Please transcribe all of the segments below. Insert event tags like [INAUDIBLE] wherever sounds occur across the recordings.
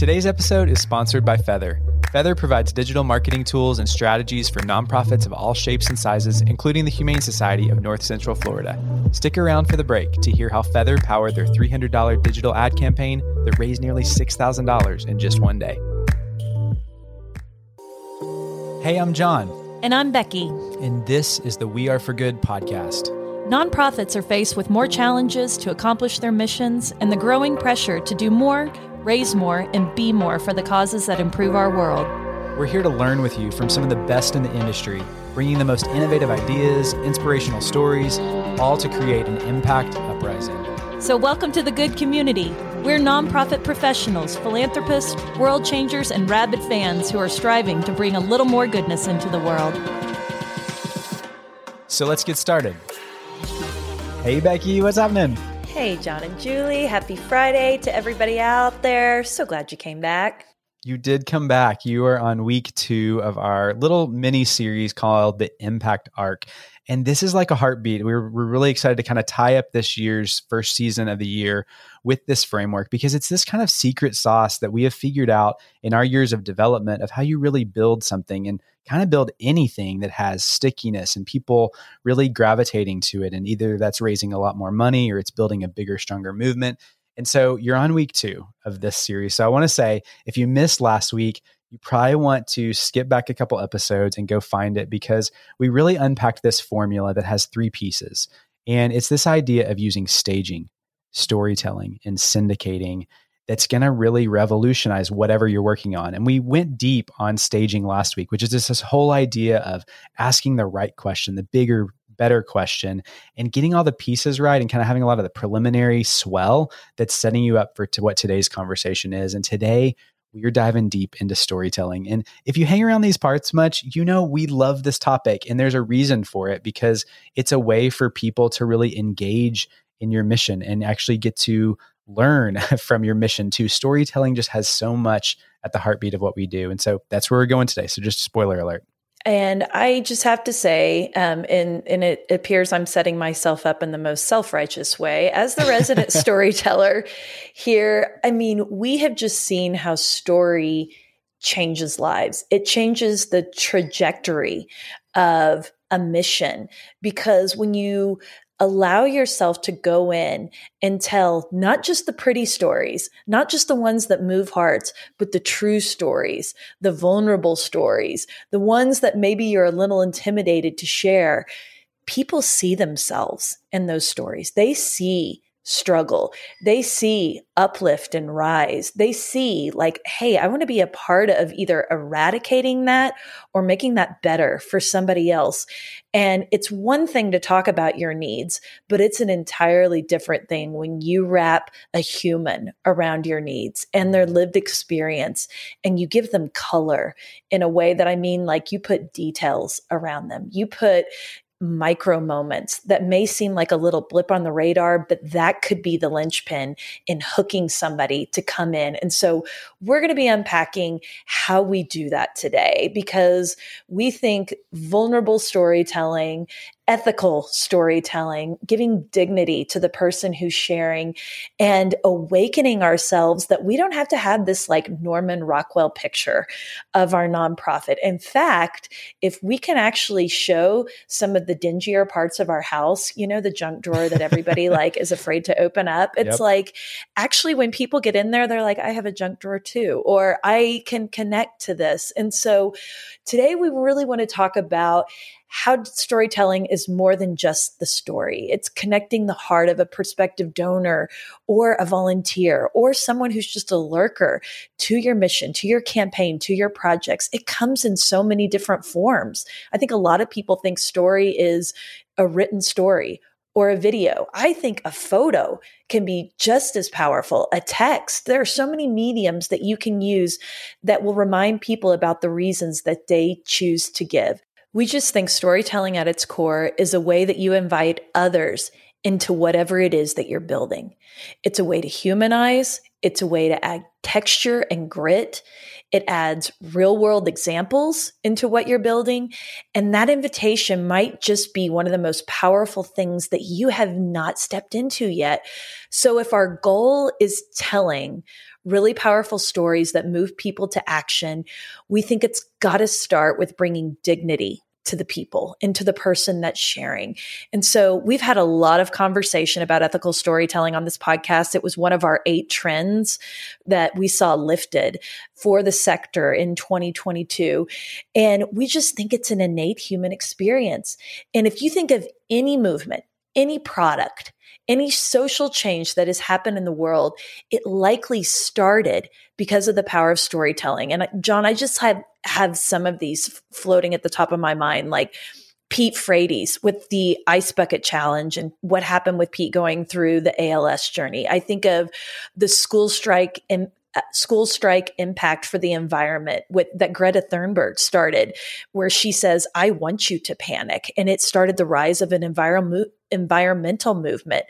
Today's episode is sponsored by Feather. Feather provides digital marketing tools and strategies for nonprofits of all shapes and sizes, including the Humane Society of North Central Florida. Stick around for the break to hear how Feather powered their $300 digital ad campaign that raised nearly $6,000 in just one day. Hey, I'm John. And I'm Becky. And this is the We Are for Good podcast. Nonprofits are faced with more challenges to accomplish their missions and the growing pressure to do more raise more, and be more for the causes that improve our world. We're here to learn with you from some of the best in the industry, bringing the most innovative ideas, inspirational stories, all to create an impact uprising. So, welcome to the good community. We're nonprofit professionals, philanthropists, world changers, and rabid fans who are striving to bring a little more goodness into the world. So, let's get started. Hey, Becky, what's happening? Hey, John and Julie. Happy Friday to everybody out there. So glad you came back. You did come back. You are on week two of our little mini series called the Impact Arc. And this is like a heartbeat. We're, we're really excited to kind of tie up this year's first season of the year with this framework because it's this kind of secret sauce that we have figured out in our years of development of how you really build something and kind of build anything that has stickiness and people really gravitating to it. And either that's raising a lot more money or it's building a bigger, stronger movement. And so you're on week two of this series. So I want to say if you missed last week, you probably want to skip back a couple episodes and go find it because we really unpacked this formula that has three pieces. And it's this idea of using staging, storytelling, and syndicating that's going to really revolutionize whatever you're working on. And we went deep on staging last week, which is just this whole idea of asking the right question, the bigger, better question, and getting all the pieces right and kind of having a lot of the preliminary swell that's setting you up for to what today's conversation is. And today, we're diving deep into storytelling. And if you hang around these parts much, you know we love this topic. And there's a reason for it because it's a way for people to really engage in your mission and actually get to learn [LAUGHS] from your mission too. Storytelling just has so much at the heartbeat of what we do. And so that's where we're going today. So just spoiler alert. And I just have to say, um, and, and it appears I'm setting myself up in the most self righteous way as the resident [LAUGHS] storyteller here. I mean, we have just seen how story changes lives, it changes the trajectory of a mission because when you allow yourself to go in and tell not just the pretty stories, not just the ones that move hearts, but the true stories, the vulnerable stories, the ones that maybe you're a little intimidated to share. People see themselves in those stories. They see struggle. They see uplift and rise. They see, like, hey, I want to be a part of either eradicating that or making that better for somebody else. And it's one thing to talk about your needs, but it's an entirely different thing when you wrap a human around your needs and their lived experience and you give them color in a way that I mean, like you put details around them. You put micro moments that may seem like a little blip on the radar, but that could be the linchpin in hooking somebody to come in. And so we're going to be unpacking how we do that today because we think vulnerable storytelling ethical storytelling, giving dignity to the person who's sharing and awakening ourselves that we don't have to have this like Norman Rockwell picture of our nonprofit. In fact, if we can actually show some of the dingier parts of our house, you know, the junk drawer that everybody [LAUGHS] like is afraid to open up, it's yep. like actually when people get in there, they're like, I have a junk drawer too, or I can connect to this. And so today we really want to talk about how storytelling is more than just the story. It's connecting the heart of a prospective donor or a volunteer or someone who's just a lurker to your mission, to your campaign, to your projects. It comes in so many different forms. I think a lot of people think story is a written story or a video. I think a photo can be just as powerful, a text. There are so many mediums that you can use that will remind people about the reasons that they choose to give. We just think storytelling at its core is a way that you invite others into whatever it is that you're building. It's a way to humanize, it's a way to add texture and grit. It adds real world examples into what you're building. And that invitation might just be one of the most powerful things that you have not stepped into yet. So if our goal is telling really powerful stories that move people to action, we think it's got to start with bringing dignity to the people and to the person that's sharing. And so we've had a lot of conversation about ethical storytelling on this podcast. It was one of our eight trends that we saw lifted for the sector in 2022. And we just think it's an innate human experience. And if you think of any movement, any product, any social change that has happened in the world, it likely started because of the power of storytelling. And John, I just have have some of these floating at the top of my mind, like Pete Frates with the ice bucket challenge and what happened with Pete going through the ALS journey. I think of the school strike and uh, school strike impact for the environment with that Greta Thunberg started, where she says, I want you to panic. And it started the rise of an environment environmental movement.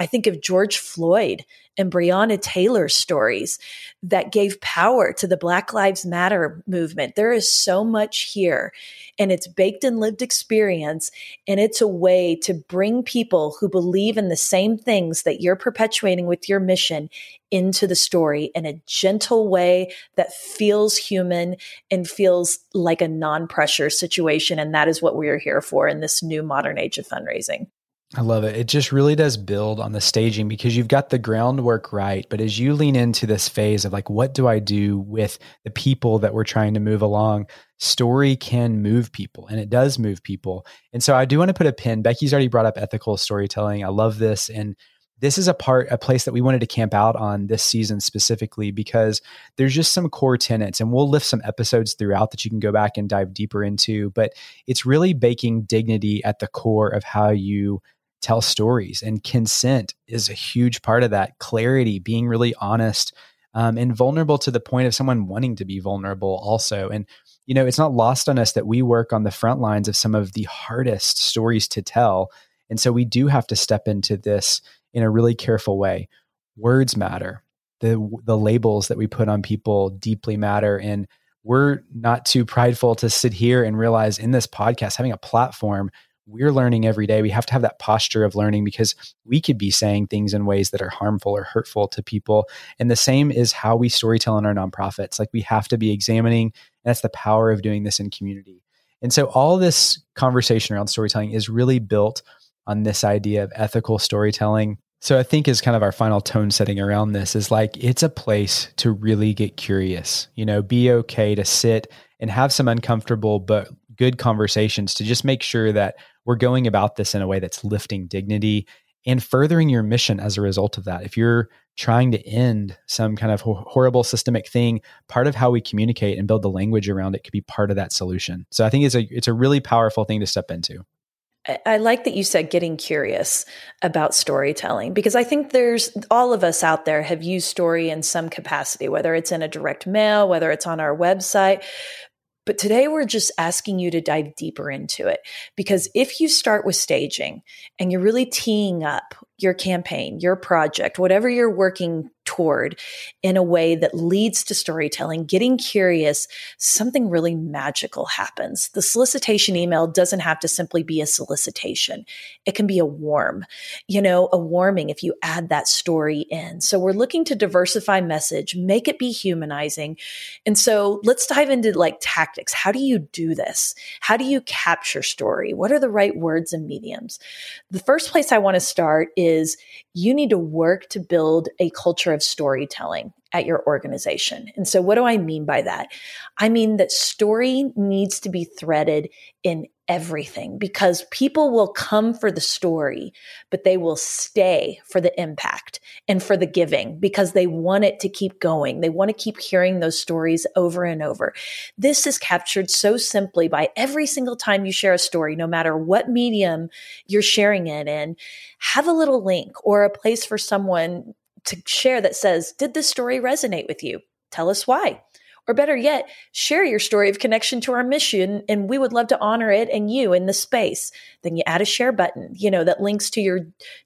I think of George Floyd and Breonna Taylor stories that gave power to the Black Lives Matter movement. There is so much here, and it's baked in lived experience. And it's a way to bring people who believe in the same things that you're perpetuating with your mission into the story in a gentle way that feels human and feels like a non pressure situation. And that is what we are here for in this new modern age of fundraising. I love it. It just really does build on the staging because you've got the groundwork right. But as you lean into this phase of like, what do I do with the people that we're trying to move along? Story can move people and it does move people. And so I do want to put a pin. Becky's already brought up ethical storytelling. I love this. And this is a part, a place that we wanted to camp out on this season specifically because there's just some core tenets, and we'll lift some episodes throughout that you can go back and dive deeper into. But it's really baking dignity at the core of how you tell stories. And consent is a huge part of that. Clarity, being really honest um, and vulnerable to the point of someone wanting to be vulnerable, also. And, you know, it's not lost on us that we work on the front lines of some of the hardest stories to tell. And so we do have to step into this in a really careful way. Words matter. The, the labels that we put on people deeply matter. And we're not too prideful to sit here and realize in this podcast, having a platform we're learning every day. We have to have that posture of learning because we could be saying things in ways that are harmful or hurtful to people. And the same is how we storytell in our nonprofits. Like we have to be examining, that's the power of doing this in community. And so all this conversation around storytelling is really built on this idea of ethical storytelling. So I think is kind of our final tone setting around this is like it's a place to really get curious. You know, be okay to sit and have some uncomfortable but good conversations to just make sure that we're going about this in a way that's lifting dignity and furthering your mission as a result of that. If you're trying to end some kind of horrible systemic thing, part of how we communicate and build the language around it could be part of that solution. So I think it's a it's a really powerful thing to step into. I like that you said getting curious about storytelling because I think there's all of us out there have used story in some capacity, whether it's in a direct mail, whether it's on our website. But today we're just asking you to dive deeper into it. Because if you start with staging and you're really teeing up your campaign, your project, whatever you're working toward in a way that leads to storytelling, getting curious, something really magical happens. The solicitation email doesn't have to simply be a solicitation. It can be a warm, you know, a warming if you add that story in. So we're looking to diversify message, make it be humanizing. And so let's dive into like tactics. How do you do this? How do you capture story? What are the right words and mediums? The first place I want to start is you need to work to build a culture of storytelling at your organization. And so, what do I mean by that? I mean that story needs to be threaded in everything because people will come for the story, but they will stay for the impact and for the giving because they want it to keep going. They want to keep hearing those stories over and over. This is captured so simply by every single time you share a story, no matter what medium you're sharing it in, have a little link or a place for someone to share that says, Did this story resonate with you? Tell us why. Or better yet, share your story of connection to our mission and we would love to honor it and you in the space. Then you add a share button, you know, that links to your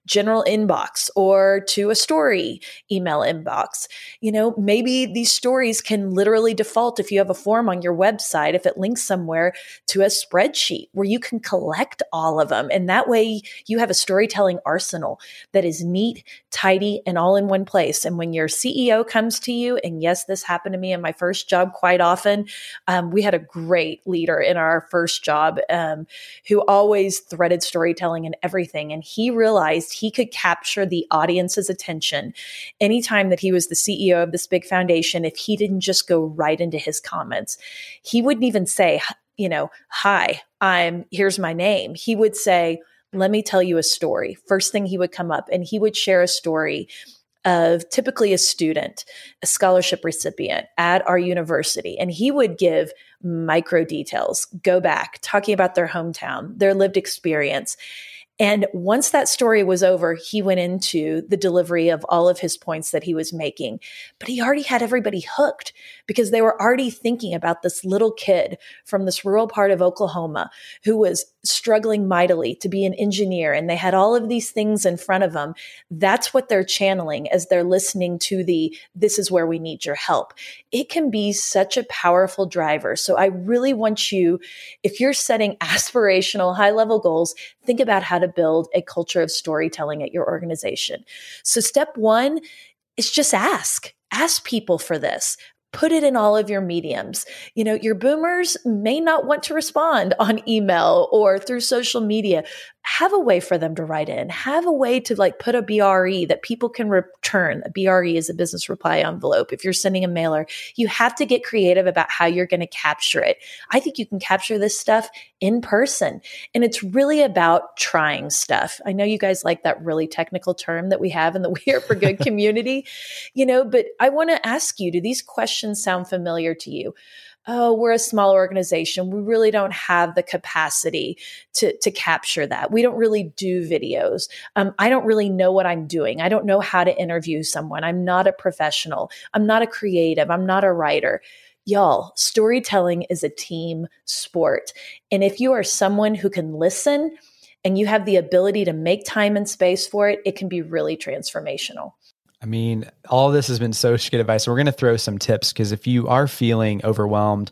general inbox or to a story email inbox. You know, maybe these stories can literally default if you have a form on your website, if it links somewhere to a spreadsheet where you can collect all of them. And that way you have a storytelling arsenal that is neat, tidy, and all in one place. And when your CEO comes to you, and yes, this happened to me in my first job quite often. Um, we had a great leader in our first job um, who always threaded storytelling and everything. And he realized he could capture the audience's attention anytime that he was the CEO of this big foundation if he didn't just go right into his comments. He wouldn't even say, you know, hi, I'm here's my name. He would say, let me tell you a story. First thing he would come up and he would share a story of typically a student, a scholarship recipient at our university, and he would give micro details, go back, talking about their hometown, their lived experience. And once that story was over, he went into the delivery of all of his points that he was making. But he already had everybody hooked because they were already thinking about this little kid from this rural part of Oklahoma who was struggling mightily to be an engineer. And they had all of these things in front of them. That's what they're channeling as they're listening to the, this is where we need your help. It can be such a powerful driver. So I really want you, if you're setting [LAUGHS] aspirational high level goals, think about how to build a culture of storytelling at your organization. So step one is just ask ask people for this put it in all of your mediums. You know, your boomers may not want to respond [LAUGHS] on email or through social media, have a way for them to write in, have a way to like put a BRE that people can return. A BRE is a business reply envelope. If you're sending a mailer, you have to get creative about how you're going to capture it. I think you can capture this stuff in person. And it's really about trying stuff. I know you guys like that really technical term that we have in the We Are for Good [LAUGHS] community, you know, but I want to ask you do these questions sound familiar to you? oh, we're a small organization. We really don't have the capacity to, to capture that. We don't really do videos. Um, I don't really know what I'm doing. I don't know how to interview someone. I'm not a professional. I'm not a creative. I'm not a writer. Y'all, storytelling is a team sport. And if you are someone who can listen and you have the ability to make time and space for it, it can be really transformational. I mean, all this has been so [LAUGHS] good advice. We're going to throw some tips because if you are feeling overwhelmed,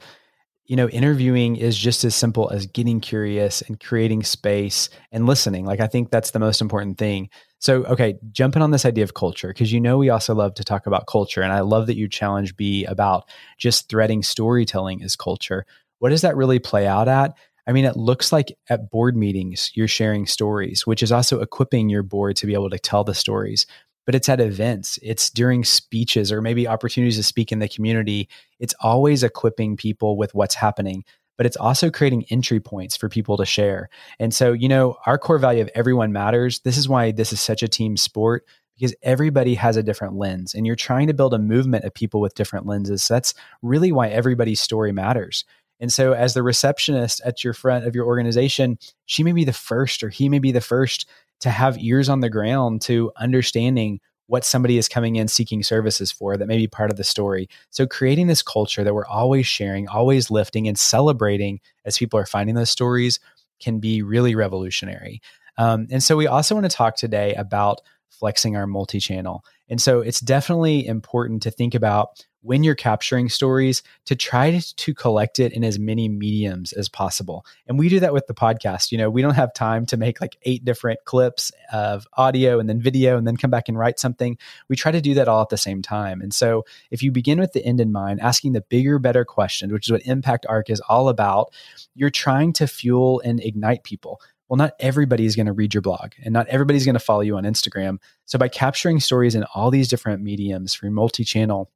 you know, interviewing is just as simple as getting curious and creating space and listening. Like, I think that's the most important thing. So, okay, jumping on this idea of culture, because you know, we also love to talk about culture. And I love that you challenge B about just threading storytelling as culture. What does that really play out at? I mean, it looks like at board meetings, you're sharing stories, which is also equipping your board to be able to tell the stories but it's at events, it's during speeches or maybe opportunities to speak in the community. It's always equipping people with what's happening, but it's also creating entry points for people to share. And so, you know, our core value of everyone matters. This is why this is such a team sport because everybody has a different lens and you're trying to build a movement of people with different lenses. So that's really why everybody's story matters. And so, as the receptionist at your front of your organization, she may be the first or he may be the first to have ears on the ground to understanding what somebody is coming in seeking services for that may be part of the story. So creating this culture that we're always sharing, always lifting and celebrating as people are finding those stories can be really revolutionary. Um, and so we also want to talk today about flexing our multi-channel. And so it's definitely important to think about when you're capturing stories to try to, collect it in as many mediums as possible. And we do that with the podcast. You know, we don't have time to make like eight different clips of audio and then video and then come back and write something. We try to do that all at the same time. And so if you begin with the end in mind, asking the bigger, better question, which is what Impact Arc is all about, you're trying to fuel and ignite people well, not everybody is going to read your blog and not everybody's going to follow you on Instagram. So by capturing stories in all these different mediums through multi-channel,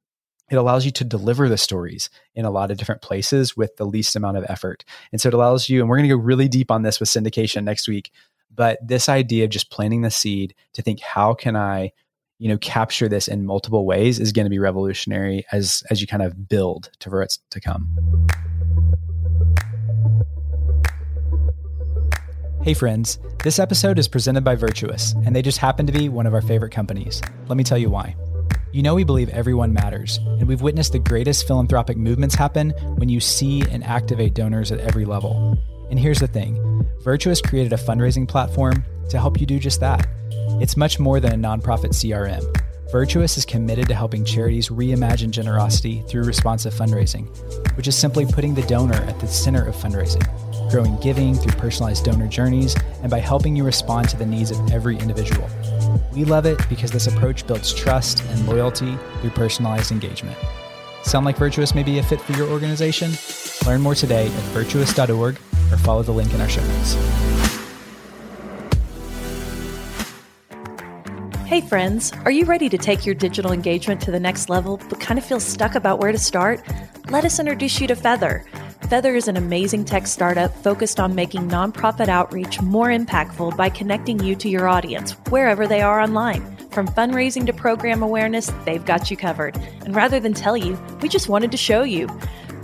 it allows you to deliver the stories in a lot of different places with the least amount of effort. And so it allows you, and we're going to go really deep on this with syndication next week, but this idea of just planting the seed to think, how can I, you know, capture this in multiple ways is going to be revolutionary as as you kind of build to for to come. Hey friends, this episode is presented by Virtuous, and they just happen to be one of our favorite companies. Let me tell you why. You know, we believe everyone matters, and we've witnessed the greatest philanthropic movements happen when you see and activate donors at every level. And here's the thing Virtuous created a fundraising platform to help you do just that. It's much more than a nonprofit CRM. Virtuous is committed to helping charities reimagine generosity through responsive fundraising, which is simply putting the donor at the center of fundraising, growing giving through personalized donor journeys, and by helping you respond to the needs of every individual. We love it because this approach builds trust and loyalty through personalized engagement. Sound like Virtuous may be a fit for your organization? Learn more today at virtuous.org or follow the link in our show notes. Hey, friends, are you ready to take your digital engagement to the next level but kind of feel stuck about where to start? Let us introduce you to Feather. Feather is an amazing tech startup focused on making nonprofit outreach more impactful by connecting you to your audience wherever they are online. From fundraising to program awareness, they've got you covered. And rather than tell you, we just wanted to show you.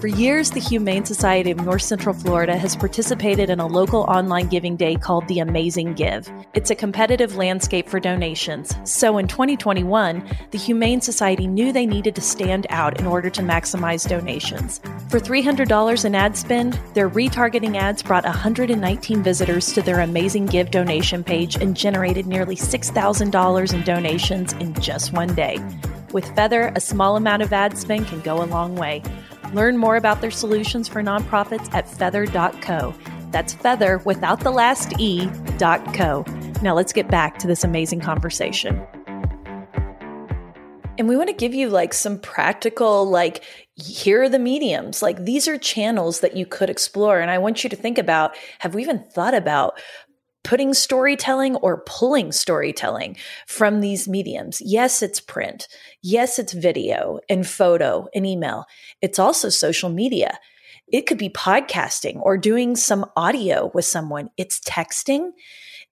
For years, the Humane Society of North Central Florida has participated in a local online giving day called The Amazing Give. It's a competitive landscape for donations. So in 2021, the Humane Society knew they needed to stand out in order to maximize donations. For $300 in ad spend, their retargeting ads brought 119 visitors to their Amazing Give donation page and generated nearly $6,000 in donations in just one day. With Feather, a small amount of ad spend can go a long way. Learn more about their solutions for nonprofits at feather.co. That's feather without the last E dot co. Now let's get back to this amazing conversation. And we want to give you like some practical, like, here are the mediums. Like, these are channels that you could explore. And I want you to think about have we even thought about putting storytelling or pulling storytelling from these mediums. Yes, it's print. Yes, it's video and photo and email. It's also social media. It could be podcasting or doing some audio with someone. It's texting.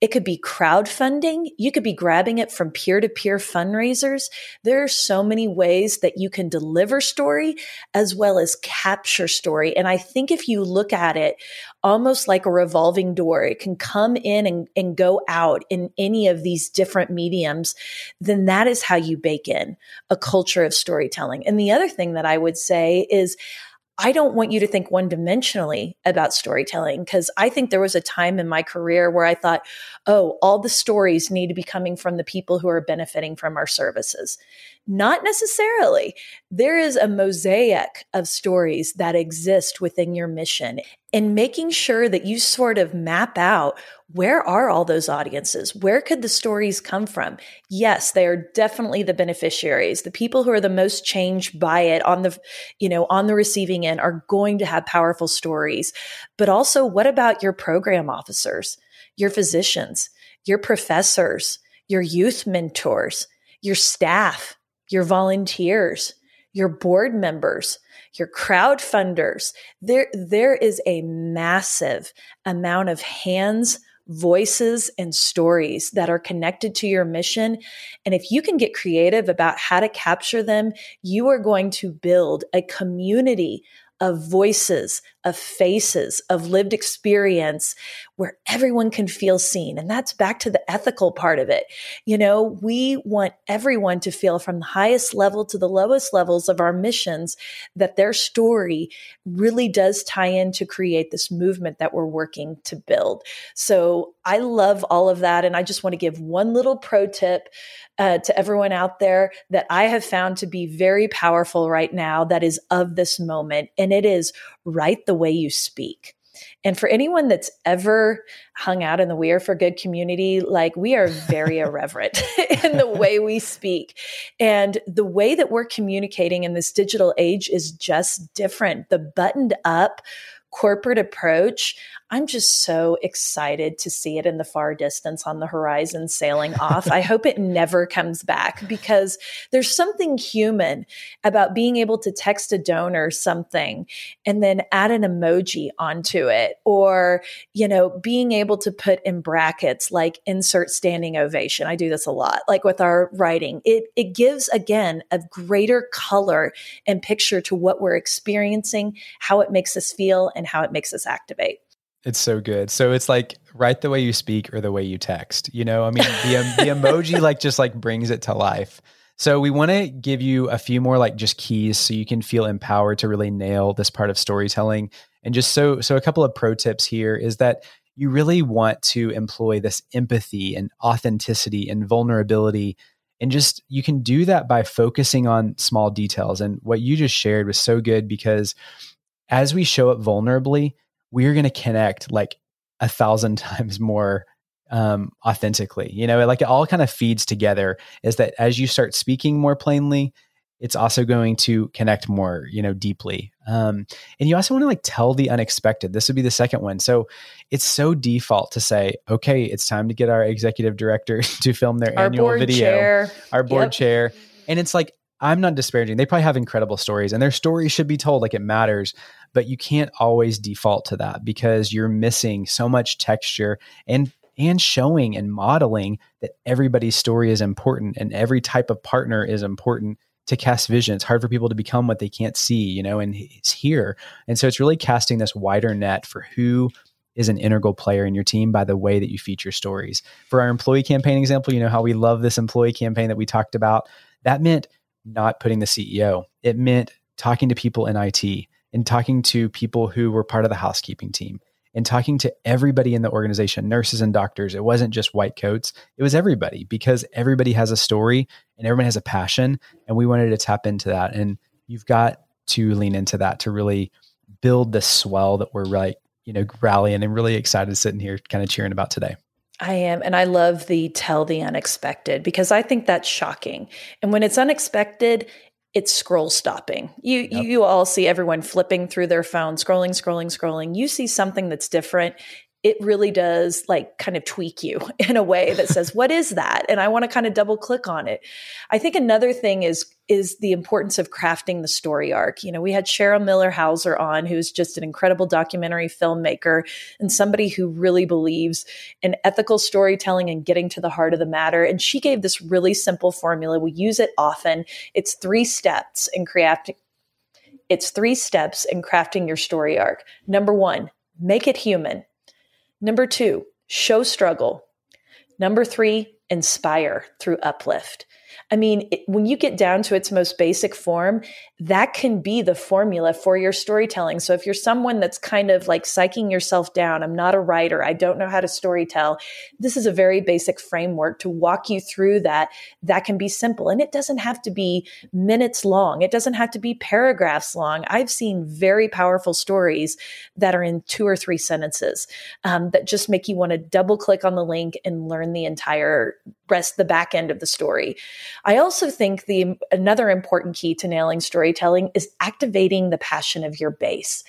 It could be crowdfunding. You could be grabbing it from peer to peer fundraisers. There are so many ways that you can deliver story as well as capture story. And I think if you look at it almost like a revolving door, it can come in and, and go out in any of these different mediums, then that is how you bake in a culture of storytelling. And the other thing that I would say is, I don't want you to think one dimensionally about storytelling because I think there was a time in my career where I thought, oh, all the stories need to be coming from the people who are benefiting from our services. Not necessarily. There is a mosaic of stories that exist within your mission and making sure that you sort of map out where are all those audiences? Where could the stories come from? Yes, they are definitely the beneficiaries. The people who are the most changed by it on the, you know, on the receiving end are going to have powerful stories. But also, what about your program officers, your physicians, your professors, your youth mentors, your staff, your volunteers, your board members, your crowd funders. There, there is a massive amount of hands, voices, and stories that are connected to your mission. And if you can get creative about how to capture them, you are going to build a community of voices, of faces, of lived experience where everyone can feel seen. And that's back to the ethical part of it. You know, we want everyone to feel from the highest level to the lowest levels of our missions that their story really does tie in to create this movement that we're working to build. So I love all of that. And I just want to give one little pro tip uh, to everyone out there that I have found to be very powerful right now that is of this moment. And it is write the way you speak. And for anyone that's ever hung out in the We Are for Good community, like we are very [LAUGHS] irreverent [LAUGHS] in the way we speak. And the way that we're communicating in this digital age is just different. The buttoned up, corporate approach, I'm just so excited to see it in the far distance on the horizon sailing off. I hope it never comes back because there's something human about being able to text a donor something and then add an emoji onto it or, you know, being able to put in brackets like insert standing ovation. I do this a lot, like with our writing. It it gives again a greater color and picture to what we're experiencing, how it makes us feel and how it makes us activate. It's so good. So it's like write the way you speak or the way you text. You know, I mean, the the [LAUGHS] emoji like just like brings it to life. So we want to give you a few more like just keys so you can feel empowered to really nail this part of storytelling. And just so so a couple of pro tips here is that you really want to employ this empathy and authenticity and vulnerability and just you can do that by focusing on small details and what you just shared was so good because as we show up vulnerably we're going to connect like a thousand [LAUGHS] times more um, authentically you know like it all kind of feeds together is that as you start speaking more plainly it's also going to connect more, you know, deeply. Um, and you also want to like tell the unexpected. This would be the second one. So it's so default to say, okay, it's time to get our executive director [LAUGHS] to film their our annual video, chair. our board Yep. chair. And it's like, I'm not disparaging. They probably have incredible stories and their stories should be told like it matters, but you can't always default to that because you're missing so much texture and and showing and modeling that everybody's story is important and every type of partner is important to cast vision. It's hard for people to become what they can't see, you know, and it's here. And so it's really casting this wider net for who is an integral player in your team by the way that you feature stories. For our employee campaign example, you know how we love this employee campaign that we talked about. That meant not putting the CEO. It meant talking to people in IT and talking to people who were part of the housekeeping team and talking to everybody in the organization, nurses and doctors. It wasn't just white coats, it was everybody because everybody has a story and everyone has a passion. And we wanted to tap into that. And you've got to lean into that to really build the swell that we're like, you know, rallying and really excited sitting here kind of cheering about today. I am. And I love the tell the unexpected because I think that's shocking. And when it's unexpected, it's scroll stopping. You Yep. you all see everyone flipping through their phone, scrolling, scrolling, scrolling. You see something that's different. It really does like kind of tweak you [LAUGHS] in a way that says, "What is that?" And I want to kind of double click on it. I think another thing is is the importance of crafting the story arc. You know, we had Cheryl Miller Houser on, who's just an incredible documentary filmmaker and somebody who really believes in ethical storytelling and getting to the heart of the matter. And she gave this really simple formula. We use it often. It's three steps in crafting. It's three steps in crafting your story arc. Number one, make it human. Number two, show struggle. Number three, inspire through uplift. I mean, it, when you get down to its most basic form, that can be the formula for your storytelling. So if you're someone that's kind of like psyching yourself down, I'm not a writer, I don't know how to storytell, this is a very basic framework to walk you through that. That can be simple and it doesn't have to be minutes long. It doesn't have to be paragraphs long. I've seen very powerful stories that are in two or three sentences um, that just make you want to double click on the link and learn the entire rest, the back end of the story. I also think the another important key to nailing storytelling is activating the passion of your base.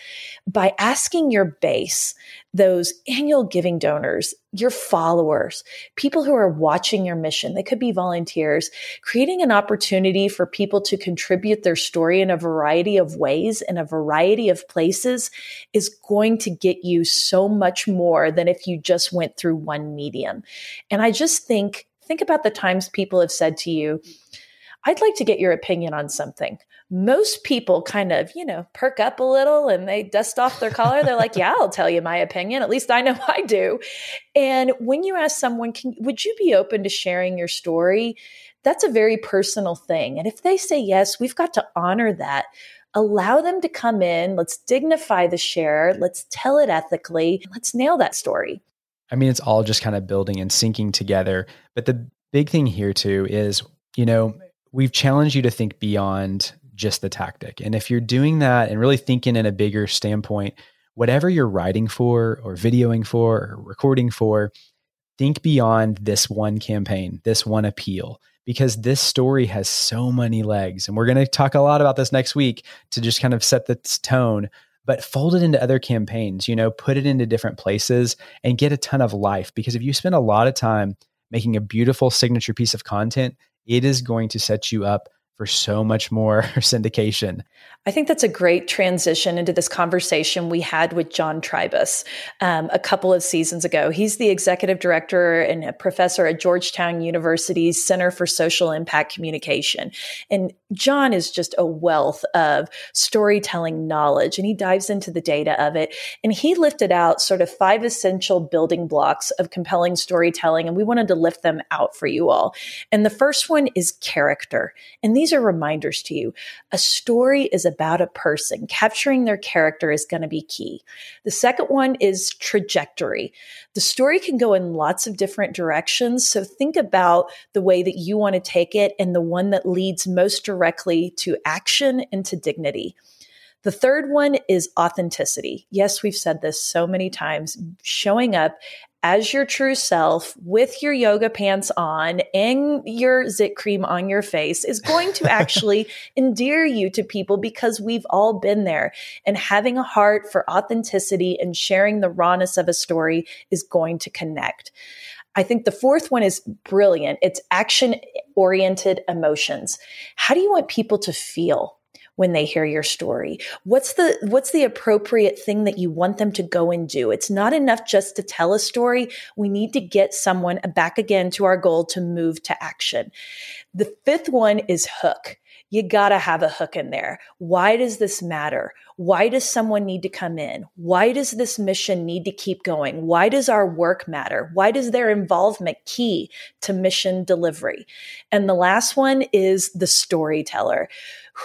By asking your base, those annual giving donors, your followers, people who are watching your mission, they could be volunteers, creating an opportunity for people to contribute their story in a variety of ways in a variety of places is going to get you so much more than if you just went through one medium. And I just think think about the times people have said to you, I'd like to get your opinion on something. Most people kind of, you know, perk up a little and they dust off their collar. They're like, yeah, I'll tell you my opinion. At least I know [LAUGHS] I do. And when you ask someone, can, would you be open to sharing your story? That's a very personal thing. And if they say yes, we've got to honor that. Allow them to come in. Let's dignify the share. Let's tell it ethically. Let's nail that story. I mean, it's all just kind of building and syncing together. But the big thing here, too, is, you know, we've challenged you to think beyond just the tactic. And if you're doing that and really thinking in a bigger standpoint, whatever you're writing for or videoing for or recording for, think beyond this one campaign, this one appeal, because this story has so many legs. And we're going to talk a lot about this next week to just kind of set the tone but fold it into other campaigns, you know, put it into different places and get a ton of life. Because if you spend a lot of time making a beautiful signature piece of content, it is going to set you up for so much more [LAUGHS] syndication. I think that's a great transition into this conversation we had with John Trybus um, a couple of seasons ago. He's the executive director and a professor at Georgetown University's Center for Social Impact Communication. And John is just a wealth of storytelling knowledge and he dives into the data of it. And he lifted out sort of five essential building blocks of compelling storytelling. And we wanted to lift them out for you all. And the first one is character. And these are reminders to you. A story is about a person. Capturing their character is going to be key. The second one is trajectory. The story can go in lots of different directions. So think about the way that you want to take it and the one that leads most directly to action and to dignity. The third one is authenticity. Yes, we've said this so many times, showing up as your true self with your yoga pants on and your zit cream on your face is going to [LAUGHS] actually endear you to people because we've all been there. And having a heart for authenticity and sharing the rawness of a story is going to connect. I think the fourth one is brilliant. It's action oriented emotions. How do you want people to feel? When they hear your story? What's the what's the appropriate thing that you want them to go and do? It's not enough just to tell a story. We need to get someone back again to our goal to move to action. The fifth one is hook you got to have a hook in there. Why does this matter? Why does someone need to come in? Why does this mission need to keep going? Why does our work matter? Why does their involvement key to mission delivery? And the last one is the storyteller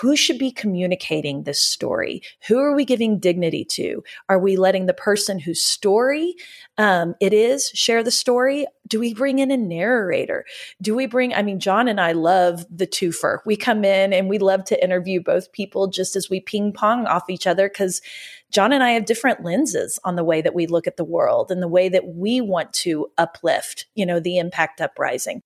who should be communicating this story? Who are we giving dignity to? Are we letting the person whose story um, it is share the story? Do we bring in a narrator? Do we bring, I mean, John and I love the twofer. We come in and we love to interview both people just as we ping pong off each other because John and I have different lenses on the way that we look at the world and the way that we want to uplift, you know, the impact uprising.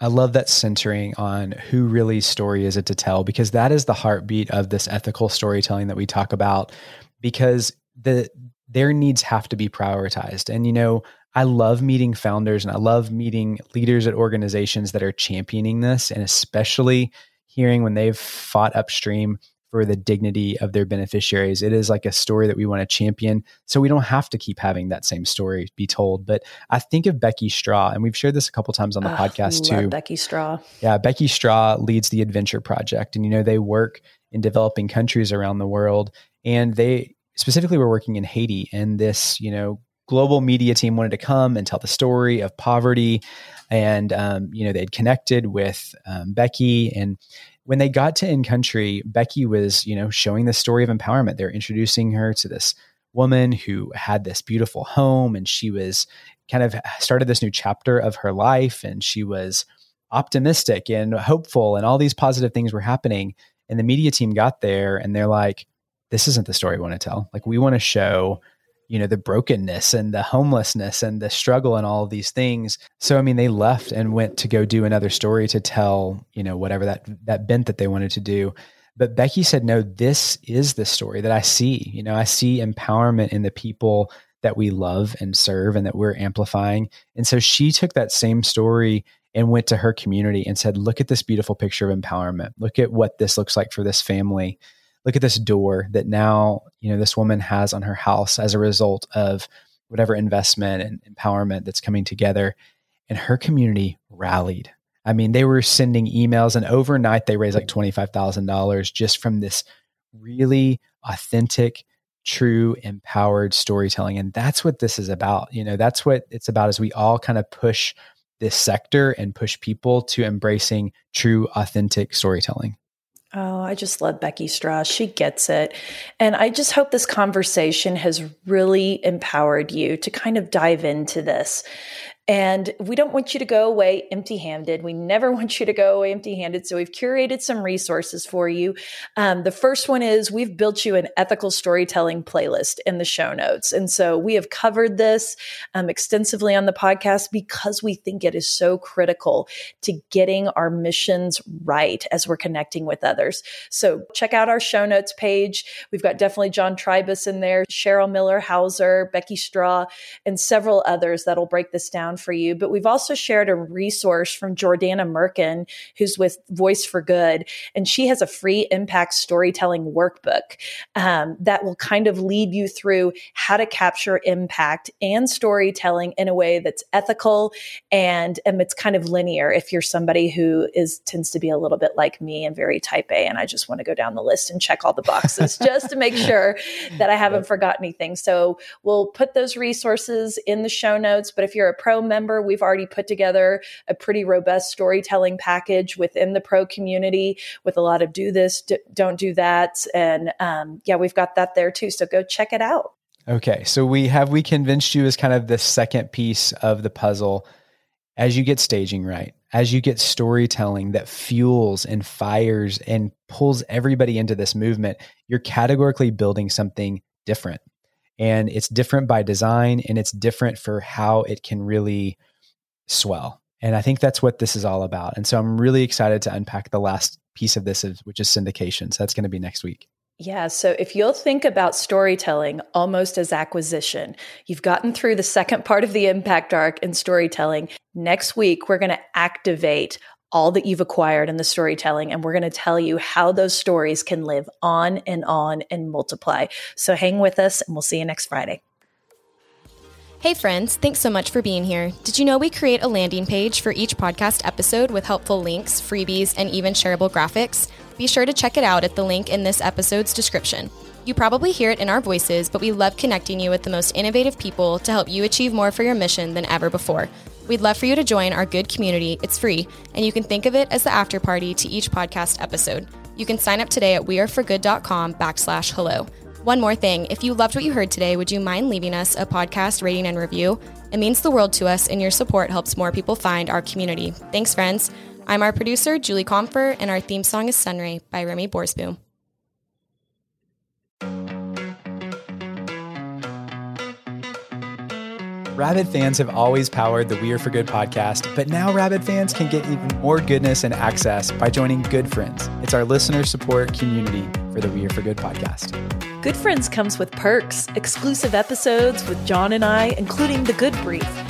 I love that centering on who really story is it to tell because that is the heartbeat of this ethical storytelling that we talk about because the their needs have to be prioritized. And you know, I love meeting founders and I love meeting leaders at organizations that are championing this and especially hearing when they've fought upstream for the dignity of their beneficiaries. It is like a story that we want to champion. So we don't have to keep having that same story be told. But I think of Becky Straw, and we've shared this a couple times on the podcast too. Becky Straw. Yeah, Becky Straw leads the Adventure Project. And, you know, they work in developing countries around the world. And they specifically were working in Haiti. And this, you know, global media team wanted to come and tell the story of poverty. And, um, you know, they'd connected with um, Becky and when they got to in country, Becky was, you know, showing the story of empowerment. They're introducing her to this woman who had this beautiful home and she was kind of started this new chapter of her life and she was optimistic and hopeful and all these positive things were happening. And the media team got there and they're like, this isn't the story we want to tell. Like we want to show you know the brokenness and the homelessness and the struggle and all of these things. So i mean they left and went to go do another story to tell you know whatever that that bent that they wanted to do. But becky said no this is the story that i see. You know i see empowerment in the people that we love and serve and that we're amplifying. And so she took that same story and went to her community and said look at this beautiful picture of empowerment. Look at what this looks like for this family look at this door that now you know this woman has on her house as a result of whatever investment and empowerment that's coming together. And her community rallied. I mean they were sending emails and overnight they raised like $25000 just from this really authentic true empowered storytelling. And that's what this is about. You know that's what it's about as we all kind of push this sector and push people to embracing true authentic storytelling Oh, I just love Becky Straw. She gets it. And I just hope this conversation has really empowered you to kind of dive into this. And we don't want you to go away empty handed. We never [LAUGHS] want you to go away empty handed. So we've curated some resources for you. Um, the first one is we've built you an ethical storytelling playlist in the show notes. And so we have covered this um, extensively on the podcast because we think it is so critical to getting our missions right as we're connecting with others. So check out our show notes page. We've got definitely John Trybus in there, Cheryl Miller Houser, Becky Straw, and several others that'll break this down for you. But we've also shared a resource from Jordana Merkin, who's with Voice for Good, and she has a free impact storytelling workbook um, that will kind of lead you through how to capture impact and storytelling in a way that's ethical and, and it's kind of linear if you're somebody who is tends to be a little bit like me and very type A and I just want to go down the list and check all the boxes [LAUGHS] just to make sure that I haven't forgotten anything. So we'll put those resources in the show notes. But if you're a pro member, we've already put together a pretty robust storytelling package within the pro community with a lot of do this, don't do that. And um, yeah, we've got that there too. So go check it out. Okay. So we have we convinced you as kind of the second piece of the puzzle as you get staging right, as you get storytelling that fuels and fires and pulls everybody into this movement, you're categorically building something different. And it's different by design and it's different for how it can really swell. And I think that's what this is all about. And so I'm really excited to unpack the last piece of this, which is syndication. So that's going to be next week. Yeah. So if you'll think about storytelling almost as acquisition, you've gotten through the second part of the impact arc in storytelling. Next week, we're going to activate all that you've acquired in the storytelling, and we're going to tell you how those stories can live on and on and multiply. So hang with us, and we'll see you next Friday. Hey, friends, thanks so much for being here. Did you know we create a landing page for each podcast episode with helpful links, freebies, and even shareable graphics? Be sure to check it out at the link in this episode's description. You probably hear it in our voices, but we love connecting you with the most innovative people to help you achieve more for your mission than ever before. We'd love for you to join our good community. It's free, and you can think of it as the after party to each podcast episode. You can sign up today at weareforgood.com backslash hello. One more thing, if you loved what you heard today, would you mind leaving us a podcast rating and review? It means the world to us, and your support helps more people find our community. Thanks, friends. I'm our producer, Julie Comfer, and our theme song is Sunray by Remy Borsboom. Rabid fans have always powered the We Are for Good podcast, but now Rabid fans can get even more goodness and access by joining Good Friends. It's our listener support community for the We Are for Good podcast. Good Friends comes with perks, exclusive episodes with John and I, including the Good Brief